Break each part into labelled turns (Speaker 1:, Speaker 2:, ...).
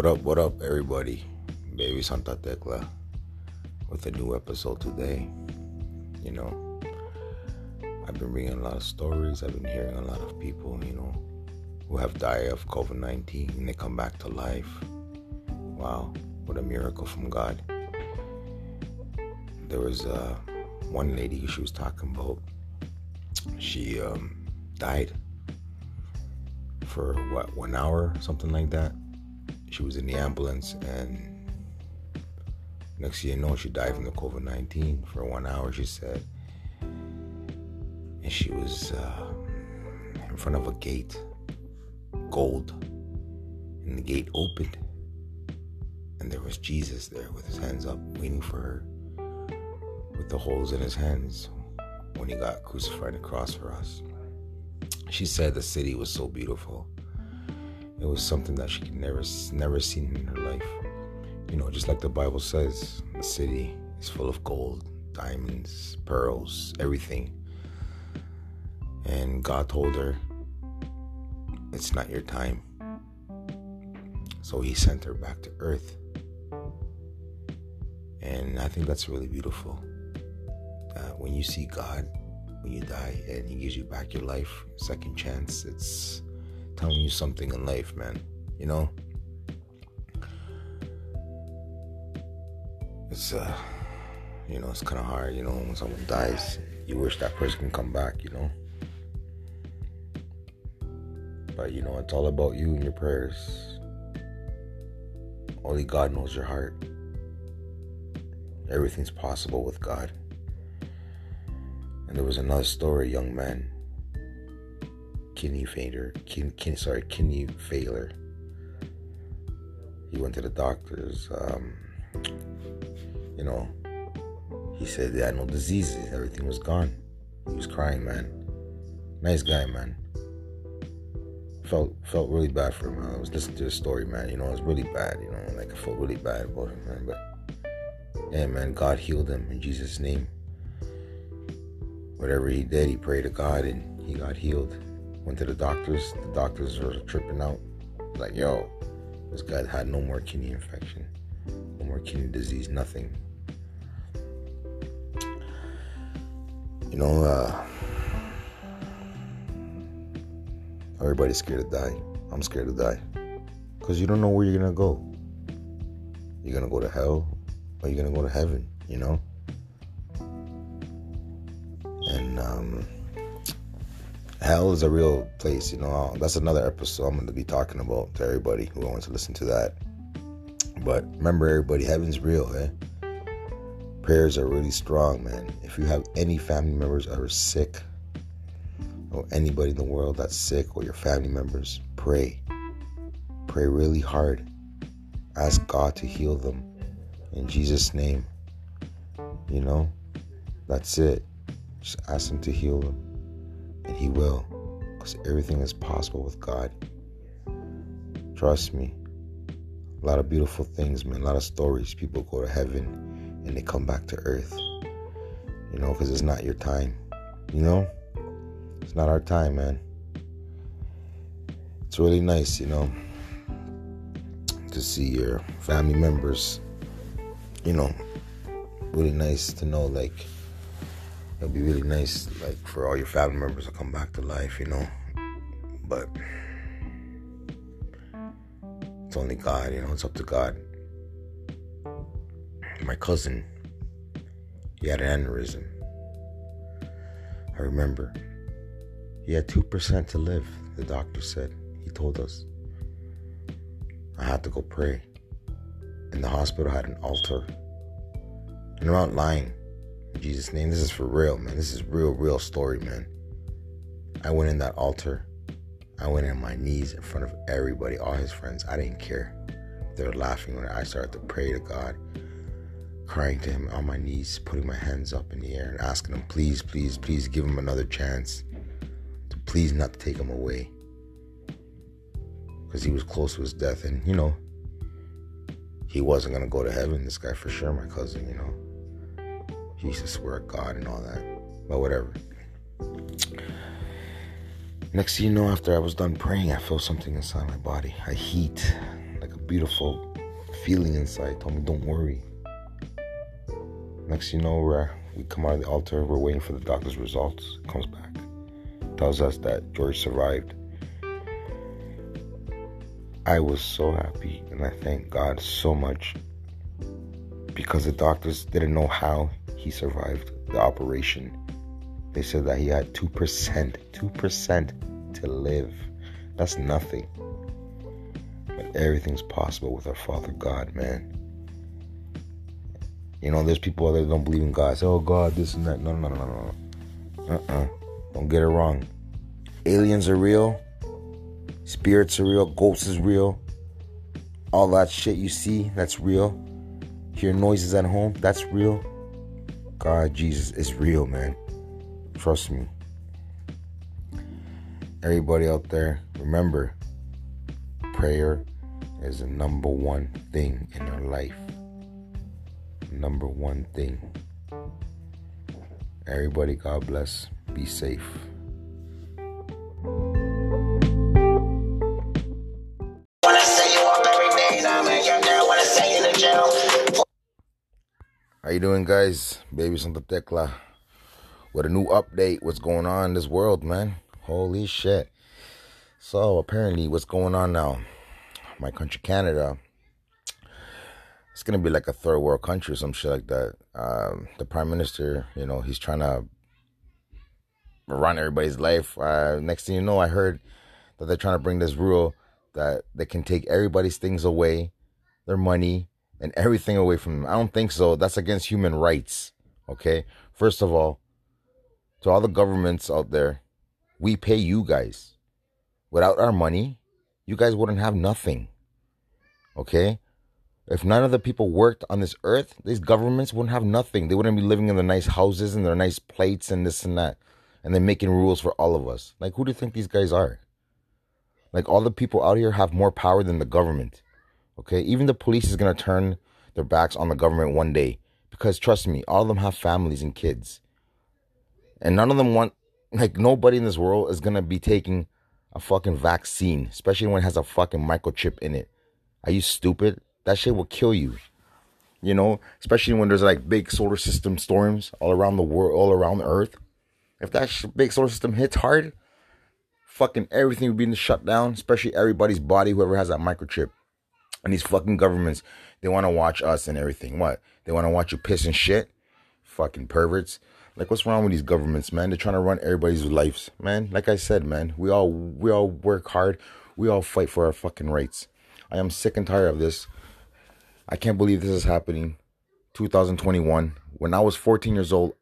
Speaker 1: What up, what up, everybody? Baby Santa Tecla with a new episode today. You know, I've been reading a lot of stories, I've been hearing a lot of people, you know, who have died of COVID 19 and they come back to life. Wow, what a miracle from God. There was uh, one lady who she was talking about, she um, died for what, one hour, something like that she was in the ambulance and next thing you know she died from the covid-19 for one hour she said. And she was uh, in front of a gate gold. And the gate opened. And there was jesus there with his hands up waiting for her with the holes in his hands when he got crucified on the cross for us. She said the city was so beautiful it was something that she could never never seen in her life. You know, just like the Bible says, the city is full of gold, diamonds, pearls, everything. And God told her, it's not your time. So he sent her back to earth. And I think that's really beautiful. Uh, when you see God, when you die, and he gives you back your life, second chance, it's telling you something in life, man. You know? It's uh you know, it's kinda hard, you know, when someone dies, you wish that person can come back, you know. But you know, it's all about you and your prayers. Only God knows your heart. Everything's possible with God. And there was another story, young man kidney failure. Kin, kin, sorry, kidney failure. He went to the doctors. Um, you know, he said he had no diseases. Everything was gone. He was crying, man. Nice guy, man. Felt felt really bad for him. I was listening to his story, man. You know, it was really bad. You know, like I felt really bad about him, man. But yeah, man, God healed him in Jesus' name. Whatever he did, he prayed to God and he got healed. Went to the doctors. The doctors were tripping out. Like, yo, this guy had no more kidney infection, no more kidney disease, nothing. You know, uh, everybody's scared to die. I'm scared to die. Because you don't know where you're going to go. You're going to go to hell or you're going to go to heaven, you know? Hell is a real place. You know, that's another episode I'm going to be talking about to everybody who wants to listen to that. But remember, everybody, heaven's real, eh? Prayers are really strong, man. If you have any family members that are sick, or anybody in the world that's sick, or your family members, pray. Pray really hard. Ask God to heal them in Jesus' name. You know, that's it. Just ask Him to heal them and He will, because everything is possible with God. Trust me. A lot of beautiful things, man. A lot of stories. People go to heaven and they come back to earth. You know, because it's not your time. You know? It's not our time, man. It's really nice, you know, to see your family members. You know, really nice to know, like, it'll be really nice, like for all your family members to come back to life, you know. But it's only God, you know. It's up to God. My cousin, he had an aneurysm. I remember. He had two percent to live. The doctor said. He told us. I had to go pray. And the hospital had an altar. And I'm not lying. In Jesus' name, this is for real, man. This is real, real story, man. I went in that altar. I went on my knees in front of everybody, all his friends. I didn't care. They were laughing when I started to pray to God, crying to him on my knees, putting my hands up in the air and asking him, please, please, please give him another chance. To please not take him away. Because he was close to his death. And, you know, he wasn't going to go to heaven, this guy for sure, my cousin, you know. To swear God and all that. But whatever. Next thing you know, after I was done praying, I felt something inside my body. A heat, like a beautiful feeling inside. Told me, don't worry. Next you know, we're, we come out of the altar. We're waiting for the doctor's results. Comes back. Tells us that George survived. I was so happy and I thank God so much because the doctors didn't know how he survived the operation. They said that he had 2%, 2% to live. That's nothing. But everything's possible with our Father God, man. You know, there's people out there that don't believe in God. Say, oh, God, this and that. No, no, no, no, no. No. Uh-uh. Don't get it wrong. Aliens are real. Spirits are real. Ghosts is real. All that shit you see, that's real. Hear noises at home, that's real. God, Jesus is real, man. Trust me. Everybody out there, remember, prayer is the number one thing in our life. Number one thing. Everybody, God bless. Be safe. You doing, guys? Baby Santa Tecla with a new update. What's going on in this world, man? Holy shit! So apparently, what's going on now? My country, Canada. It's gonna be like a third world country or some shit like that. Um, the prime minister, you know, he's trying to run everybody's life. Uh, next thing you know, I heard that they're trying to bring this rule that they can take everybody's things away, their money, and everything away from them. I don't think so. That's against human rights. Okay? First of all, to all the governments out there, we pay you guys. Without our money, you guys wouldn't have nothing. Okay? If none of the people worked on this earth, these governments wouldn't have nothing. They wouldn't be living in their nice houses and their nice plates and this and that. And they're making rules for all of us. Like, who do you think these guys are? Like, all the people out here have more power than the government. Okay, even the police is gonna turn their backs on the government one day because trust me, all of them have families and kids, and none of them want like nobody in this world is gonna be taking a fucking vaccine, especially when it has a fucking microchip in it. Are you stupid? That shit will kill you. You know, especially when there's like big solar system storms all around the world, all around the earth. If that big solar system hits hard, fucking everything will be shut down, especially everybody's body, whoever has that microchip. And these fucking governments, they want to watch us and everything. What? They want to watch you piss and shit? Fucking perverts. Like what's wrong with these governments, man? They're trying to run everybody's lives, man. Like I said, man, we all we all work hard. We all fight for our fucking rights. I am sick and tired of this. I can't believe this is happening. 2021. When I was 14 years old,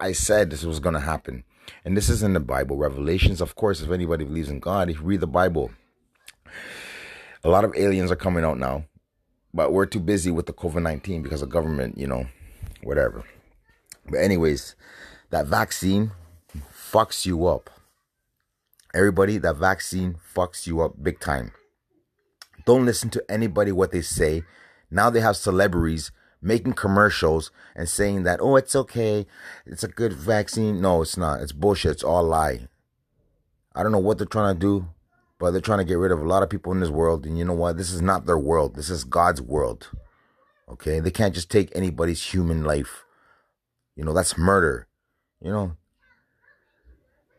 Speaker 1: I said this was to happen. And this is in the Bible, Revelations. Of course, if anybody believes in God, if you read the Bible, a lot of aliens are coming out now, but we're too busy with the COVID 19 because of government, you know, whatever. But, anyways, that vaccine fucks you up. Everybody, that vaccine fucks you up big time. Don't listen to anybody what they say. Now they have celebrities making commercials and saying that, oh, it's okay. It's a good vaccine. No, it's not. It's bullshit. It's all lie. I don't know what they're trying to do but they're trying to get rid of a lot of people in this world. And you know what? This is not their world. This is God's world. Okay? They can't just take anybody's human life. You know, that's murder. You know?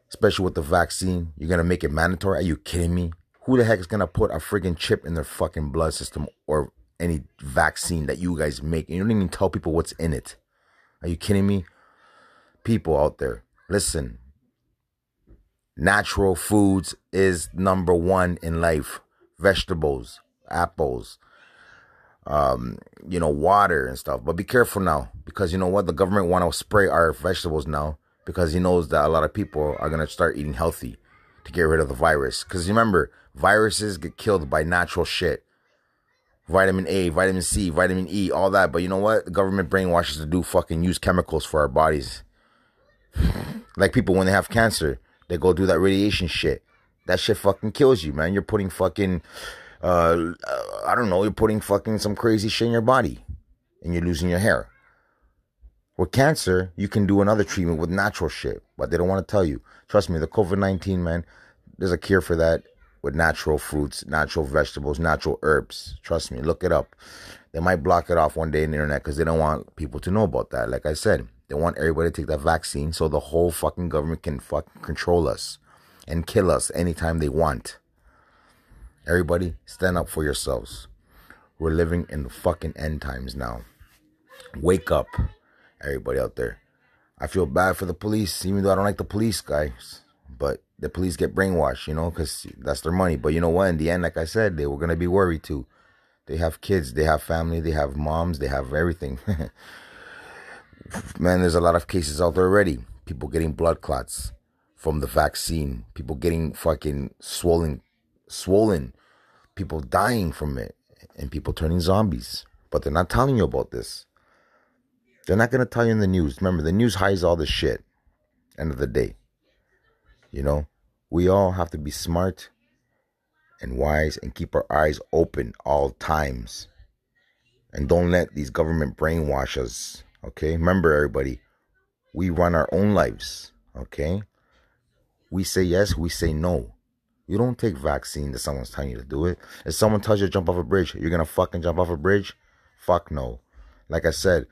Speaker 1: Especially with the vaccine. You're going to make it mandatory? Are you kidding me? Who the heck is going to put a friggin' chip in their fucking blood system or any vaccine that you guys make? And you don't even tell people what's in it. Are you kidding me? People out there, listen, natural foods is number one in life. Vegetables, apples, um, you know, water and stuff. But be careful now because you know what? The government want to spray our vegetables now because he knows that a lot of people are gonna start eating healthy to get rid of the virus. Because remember, viruses get killed by natural shit. Vitamin A, vitamin C, vitamin E, all that. But you know what? The government brainwashes to do fucking use chemicals for our bodies. like people when they have cancer, they go do that radiation shit. That shit fucking kills you, man. You're putting fucking, uh, I don't know, you're putting fucking some crazy shit in your body and you're losing your hair. With cancer, you can do another treatment with natural shit, but they don't want to tell you. Trust me, the COVID 19, man, there's a cure for that with natural fruits, natural vegetables, natural herbs. Trust me, look it up. They might block it off one day in the internet because they don't want people to know about that. Like I said, they want everybody to take that vaccine so the whole fucking government can fucking control us and kill us anytime they want. Everybody, stand up for yourselves. We're living in the fucking end times now. Wake up, everybody out there. I feel bad for the police, even though I don't like the police guys. But the police get brainwashed, you know, because that's their money. But you know what? In the end, like I said, they were going to be worried too. They have kids, they have family, they have moms, they have everything. Man, there's a lot of cases out there already. People getting blood clots from the vaccine, people getting fucking swollen, swollen, people dying from it, and people turning zombies. But they're not telling you about this. They're not to tell you in the news. Remember, the news hides all the shit. End of the day. You know, we all have to be smart and wise and keep our eyes open all times. And don't let these government brainwash us. Okay? Remember, everybody, we run our own lives. Okay? We say yes, we say no. You don't take vaccine that someone's telling you to do it. If someone tells you to jump off a bridge, you're gonna fucking jump off a bridge? Fuck no. Like I said,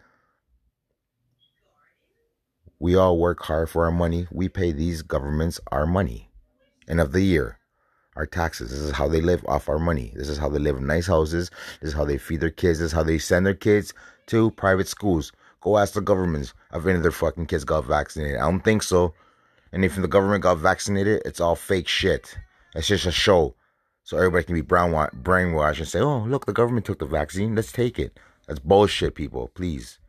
Speaker 1: we all work hard for our money. We pay these governments our money. End of the year. Our taxes. This is how they live off our money. This is how they live in nice houses. This is how they feed their kids. This is how they send their kids to private schools. Go ask the governments if any of their fucking kids got vaccinated. I don't think so. And if the government got vaccinated, it's all fake shit. It's just a show. So everybody can be brainwashed and say, oh, look, the government took the vaccine. Let's take it. That's bullshit, people. Please.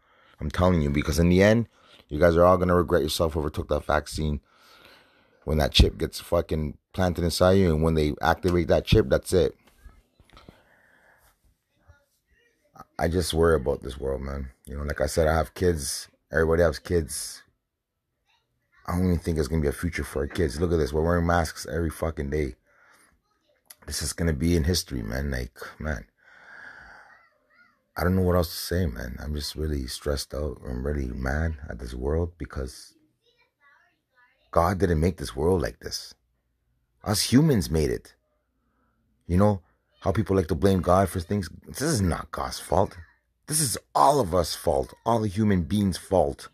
Speaker 1: I'm telling you, because in the end, you guys are all gonna regret yourself whoever took that vaccine. When that chip gets fucking planted inside you, and when they activate that chip, that's it. I just worry about this world, man. You know, like I said, I have kids. Everybody has kids. I don't even think it's gonna be a future for our kids. Look at this. We're wearing masks every fucking day. This is gonna be in history, man. Like, man. I don't know what else to say, man. I'm just really stressed out. I'm really mad at this world because God didn't make this world like this. Us humans made it. You know how people like to blame God for things? This is not God's fault. This is all of us' fault. All the human beings' fault.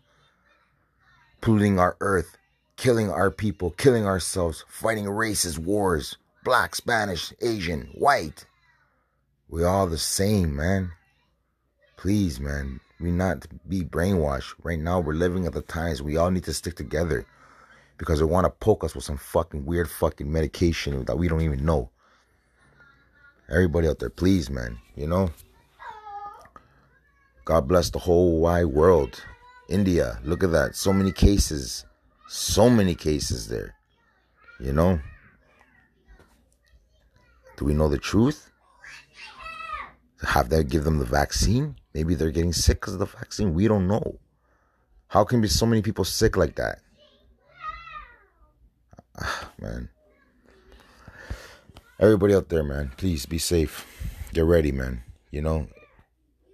Speaker 1: Polluting our earth, killing our people, killing ourselves, fighting races, wars, black, Spanish, Asian, white. We all the same, man. Please, man, we not be brainwashed. Right now, we're living at the times we all need to stick together because they want to poke us with some fucking weird fucking medication that we don't even know. Everybody out there, please, man, you know. God bless the whole wide world. India, look at that. So many cases. So many cases there. You know? Do we know the truth? Have they give them the vaccine? Maybe they're getting sick because of the vaccine. We don't know. How can be so many people sick like that? Ah, man. Everybody out there, man, please be safe. Get ready, man. You know,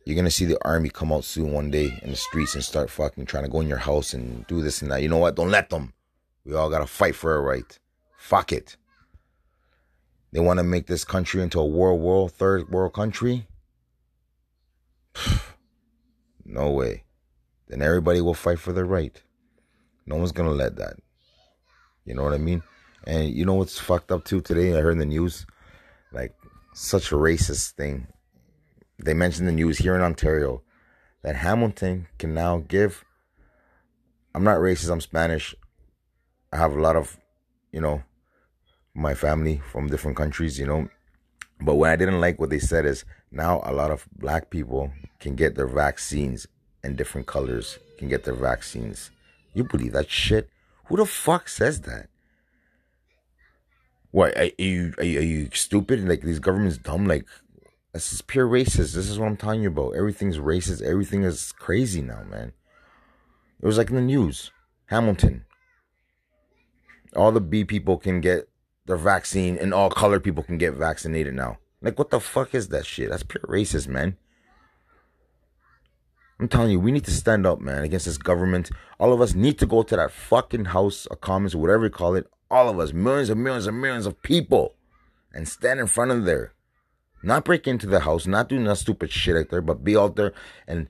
Speaker 1: you're gonna see the army come out soon one day in the streets and start fucking trying to go in your house and do this and that. You know what? Don't let them. We all gotta fight for our right. Fuck it. They want to make this country into a world, world, third world country. no way. Then everybody will fight for their right. No one's gonna let that. You know what I mean? And you know what's fucked up too today? I heard in the news, like such a racist thing. They mentioned the news here in Ontario that Hamilton can now give. I'm not racist. I'm Spanish. I have a lot of, you know, my family from different countries. You know, but what I didn't like what they said is now a lot of black people can get their vaccines and different colors can get their vaccines. You believe that shit? Who the fuck says that? What are you are you, are you stupid? Like these governments dumb? Like this is pure racist. This is what I'm telling you about. Everything's racist. Everything is crazy now, man. It was like in the news. Hamilton. All the B people can get their vaccine and all colored people can get vaccinated now. Like, what the fuck is that shit? That's pure racist, man. I'm telling you, we need to stand up, man, against this government. All of us need to go to that fucking House of Commons, or whatever you call it. All of us, millions and millions and millions of people, and stand in front of there. Not break into the house, not do that stupid shit out there, but be out there and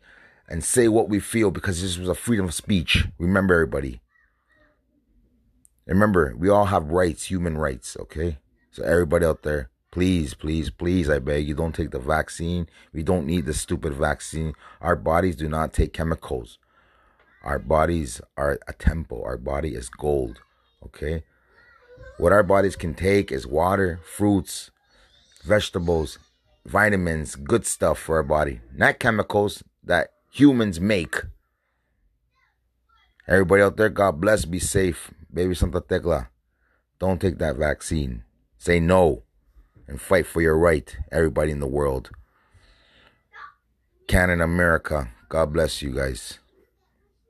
Speaker 1: and say what we feel because this was a freedom of speech. Remember everybody. Remember, we all have rights, human rights, okay? So everybody out there, please, please, please, I beg you, don't take the vaccine. We don't need the stupid vaccine. Our bodies do not take chemicals. Our bodies are a temple. Our body is gold, okay? What our bodies can take is water, fruits, vegetables, vitamins, good stuff for our body, not chemicals that humans make. Everybody out there, God bless, be safe. Baby Santa Tecla, don't take that vaccine. Say no and fight for your right, everybody in the world. Canada, America, God bless you guys.